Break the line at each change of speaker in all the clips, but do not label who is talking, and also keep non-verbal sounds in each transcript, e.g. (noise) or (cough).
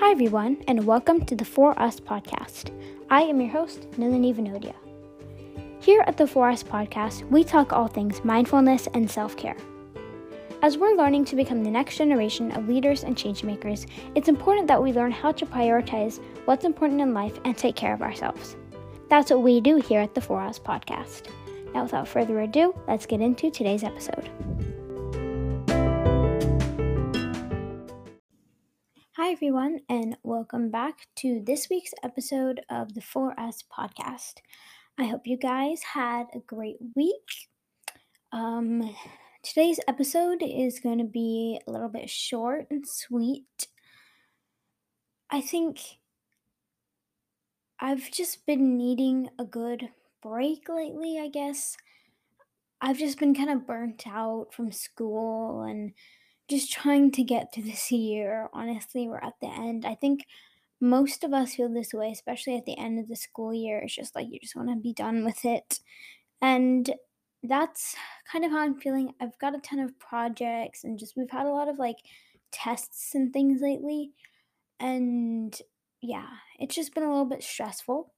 Hi, everyone, and welcome to the For Us podcast. I am your host, Nilini Vinodia. Here at the For Us podcast, we talk all things mindfulness and self care. As we're learning to become the next generation of leaders and changemakers, it's important that we learn how to prioritize what's important in life and take care of ourselves. That's what we do here at the For Us podcast. Now, without further ado, let's get into today's episode. Hi, everyone, and welcome back to this week's episode of the For Us podcast. I hope you guys had a great week. Um, today's episode is going to be a little bit short and sweet. I think I've just been needing a good break lately, I guess. I've just been kind of burnt out from school and just trying to get through this year. Honestly, we're at the end. I think most of us feel this way, especially at the end of the school year. It's just like you just want to be done with it. And that's kind of how I'm feeling. I've got a ton of projects and just we've had a lot of like tests and things lately. And yeah, it's just been a little bit stressful.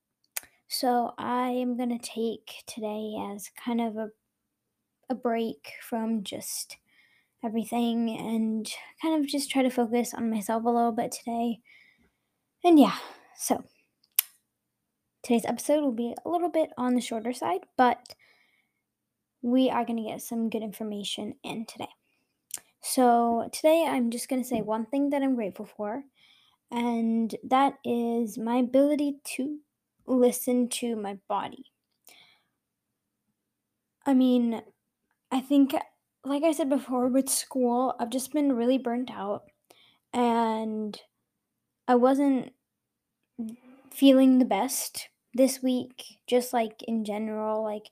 So I am going to take today as kind of a a break from just everything and kind of just try to focus on myself a little bit today. And yeah, so today's episode will be a little bit on the shorter side, but we are going to get some good information in today. So, today I'm just going to say one thing that I'm grateful for, and that is my ability to listen to my body. I mean, I think like I said before, with school, I've just been really burnt out and I wasn't feeling the best this week, just like in general. Like,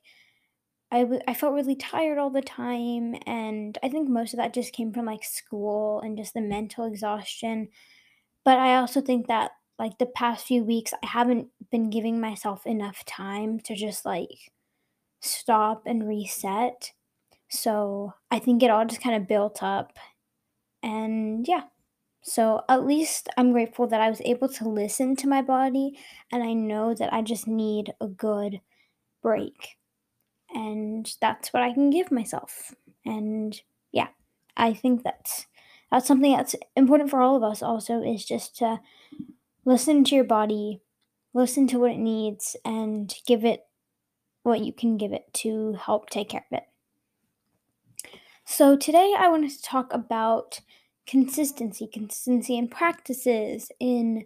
I, w- I felt really tired all the time, and I think most of that just came from like school and just the mental exhaustion. But I also think that like the past few weeks, I haven't been giving myself enough time to just like stop and reset so I think it all just kind of built up. And yeah. So at least I'm grateful that I was able to listen to my body and I know that I just need a good break. And that's what I can give myself. And yeah, I think that's that's something that's important for all of us also is just to listen to your body, listen to what it needs and give it what you can give it to help take care of it. So, today I wanted to talk about consistency, consistency in practices, in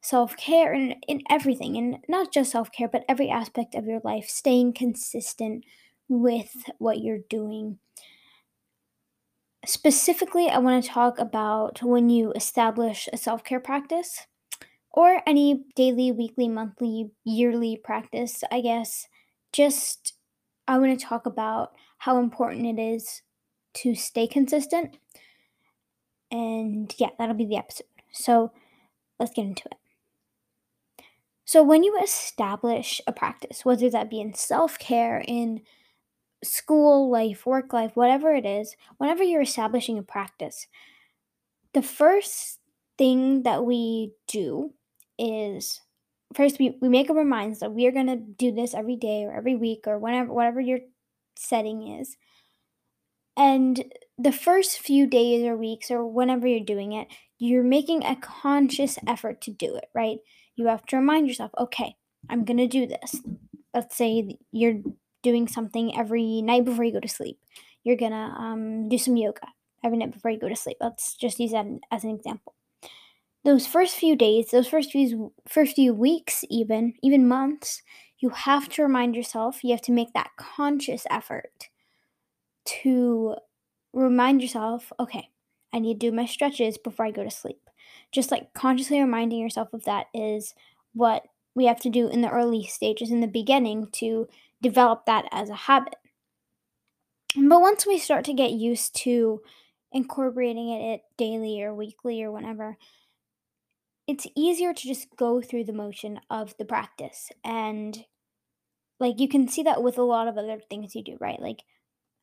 self care, and in everything, and not just self care, but every aspect of your life, staying consistent with what you're doing. Specifically, I want to talk about when you establish a self care practice or any daily, weekly, monthly, yearly practice, I guess. Just, I want to talk about how important it is to stay consistent. And yeah, that'll be the episode. So let's get into it. So, when you establish a practice, whether that be in self care, in school life, work life, whatever it is, whenever you're establishing a practice, the first thing that we do is first we, we make up our minds that we are going to do this every day or every week or whenever whatever your setting is and the first few days or weeks or whenever you're doing it, you're making a conscious effort to do it, right? You have to remind yourself, okay, I'm going to do this. Let's say you're doing something every night before you go to sleep. You're going to um, do some yoga every night before you go to sleep. Let's just use that as an example. Those first few days, those first few first few weeks even, even months, you have to remind yourself, you have to make that conscious effort to remind yourself, okay, I need to do my stretches before I go to sleep. Just like consciously reminding yourself of that is what we have to do in the early stages, in the beginning, to develop that as a habit. But once we start to get used to incorporating it daily or weekly or whenever, it's easier to just go through the motion of the practice. And like you can see that with a lot of other things you do, right? Like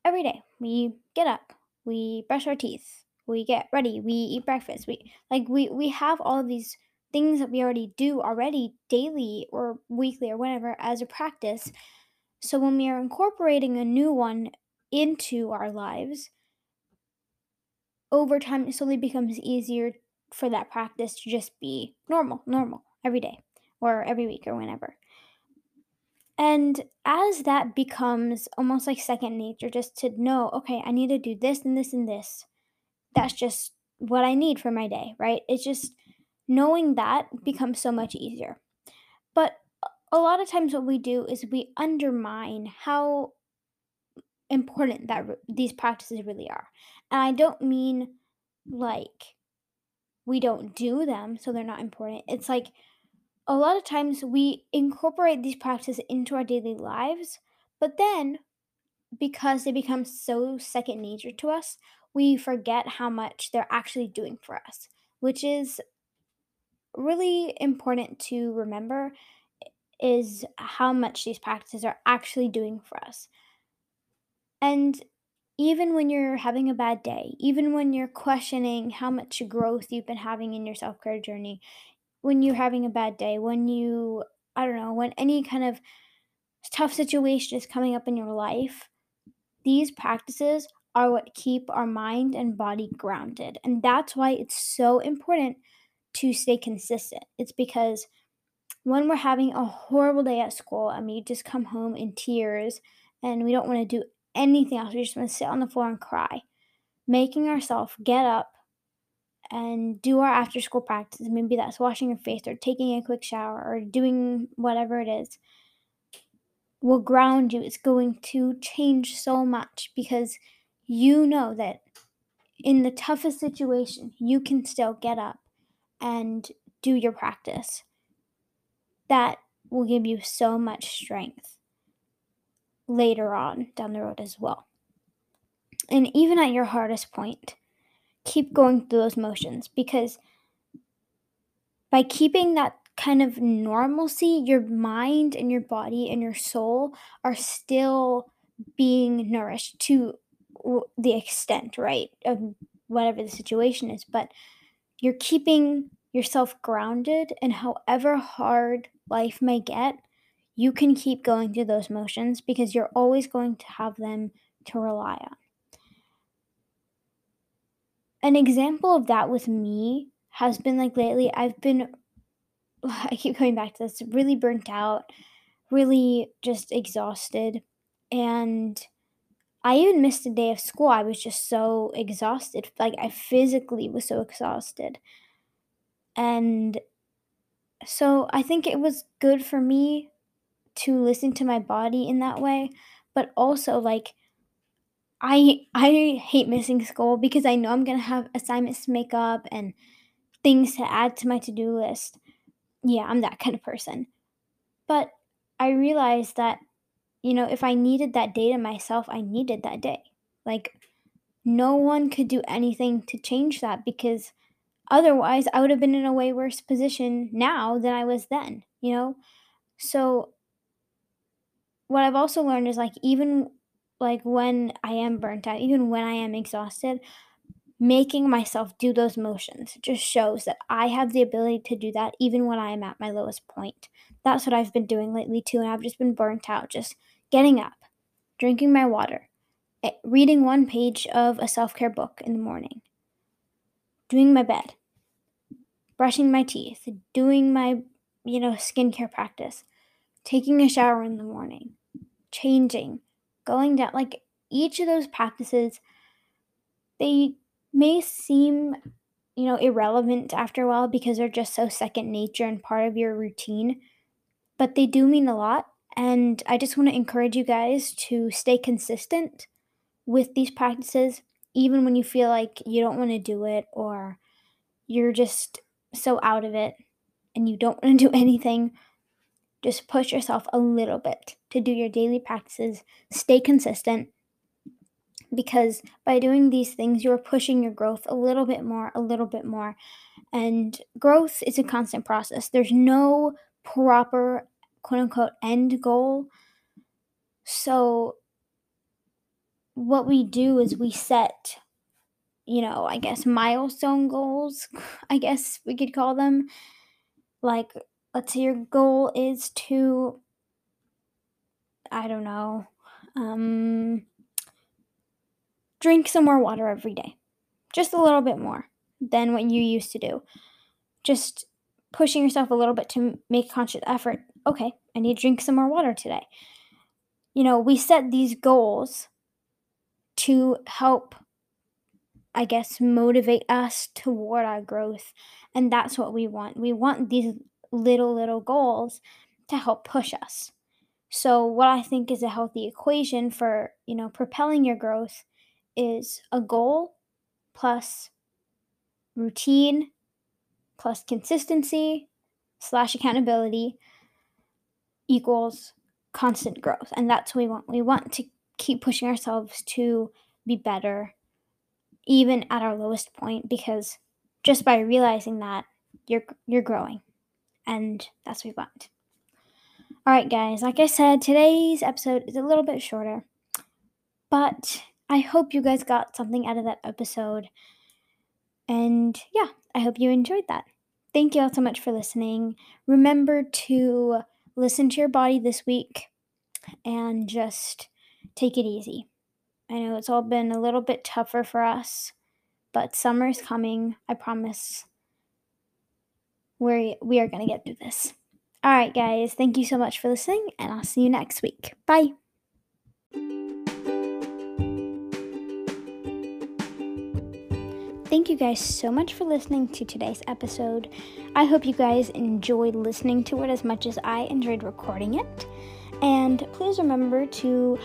every day we get up, we brush our teeth, we get ready, we eat breakfast, we like we we have all these things that we already do already daily or weekly or whatever as a practice. So when we are incorporating a new one into our lives, over time it slowly becomes easier for that practice to just be normal, normal every day or every week or whenever. And as that becomes almost like second nature, just to know, okay, I need to do this and this and this, that's just what I need for my day, right? It's just knowing that becomes so much easier. But a lot of times, what we do is we undermine how important that these practices really are. And I don't mean like we don't do them, so they're not important. It's like a lot of times we incorporate these practices into our daily lives, but then because they become so second nature to us, we forget how much they're actually doing for us, which is really important to remember is how much these practices are actually doing for us. And even when you're having a bad day, even when you're questioning how much growth you've been having in your self care journey, when you're having a bad day, when you, I don't know, when any kind of tough situation is coming up in your life, these practices are what keep our mind and body grounded. And that's why it's so important to stay consistent. It's because when we're having a horrible day at school and we just come home in tears and we don't want to do anything else, we just want to sit on the floor and cry, making ourselves get up and do our after school practice. Maybe that's washing your face or taking a quick shower or doing whatever it is will ground you. It's going to change so much because you know that in the toughest situation, you can still get up and do your practice. That will give you so much strength later on down the road as well. And even at your hardest point, keep going through those motions because by keeping that kind of normalcy, your mind and your body and your soul are still being nourished to the extent, right, of whatever the situation is. But you're keeping yourself grounded, and however hard life may get, you can keep going through those motions because you're always going to have them to rely on. An example of that with me has been like lately, I've been, (sighs) I keep coming back to this, really burnt out, really just exhausted. And I even missed a day of school. I was just so exhausted. Like, I physically was so exhausted. And so I think it was good for me to listen to my body in that way, but also like I I hate missing school because I know I'm to have assignments to make up and things to add to my to-do list. Yeah, I'm that kind of person. But I realized that you know, if I needed that day to myself, I needed that day. Like no one could do anything to change that because otherwise I would have been in a way worse position now than I was then, you know? So what I've also learned is like even like when I am burnt out, even when I am exhausted, making myself do those motions just shows that I have the ability to do that even when I am at my lowest point. That's what I've been doing lately too, and I've just been burnt out, just getting up, drinking my water, eh, reading one page of a self care book in the morning, doing my bed, brushing my teeth, doing my, you know, skincare practice, taking a shower in the morning, changing, going down. Like each of those practices, they may seem, you know, irrelevant after a while because they're just so second nature and part of your routine, but they do mean a lot. And I just want to encourage you guys to stay consistent with these practices, even when you feel like you don't want to do it or you're just so out of it and you don't want to do (laughs) anything. Just push yourself a little bit to do your daily practices. Stay consistent because by doing these things, you're pushing your growth a little bit more, a little bit more. And growth is a constant process. There's no proper quote unquote end goal. So, what we do is we set you know, I guess milestone goals, (laughs) I guess we could call them. Like, let's say your goal is to, I don't know, um, drink some more water every day. Just a little bit more than what you used to do. Just pushing yourself a little bit to make conscious effort. Okay, I need to drink some more water today. You know, we set these goals to help, I guess, motivate us toward our growth. And that's what we want. We want these little, little goals to help push us. So, what I think is a healthy equation for, you know, propelling your growth is a goal plus routine plus consistency slash accountability equals constant growth. And that's what we want. We want to keep pushing ourselves to be better, even at our lowest point, because just by realizing that you're you're growing. And that's what we want. Alright guys, like I said, today's episode is a little bit shorter. But I hope you guys got something out of that episode. And yeah, I hope you enjoyed that. Thank you all so much for listening. Remember to listen to your body this week and just take it easy. I know it's all been a little bit tougher for us, but summer's coming. I promise. We're, we are going to get through this. All right, guys. Thank you so much for listening, and I'll see you next week. Bye. Thank you guys so much for listening to today's episode. I hope you guys enjoyed listening to it as much as I enjoyed recording it. And please remember to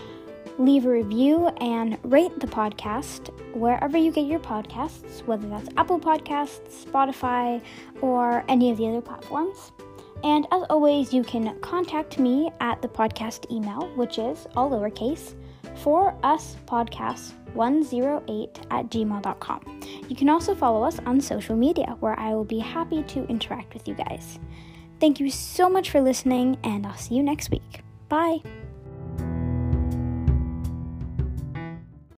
leave a review and rate the podcast wherever you get your podcasts, whether that's Apple Podcasts, Spotify, or any of the other platforms. And as always, you can contact me at the podcast email, which is all lowercase, for us podcast 108 at gmail.com. You can also follow us on social media, where I will be happy to interact with you guys. Thank you so much for listening, and I'll see you next week. Bye.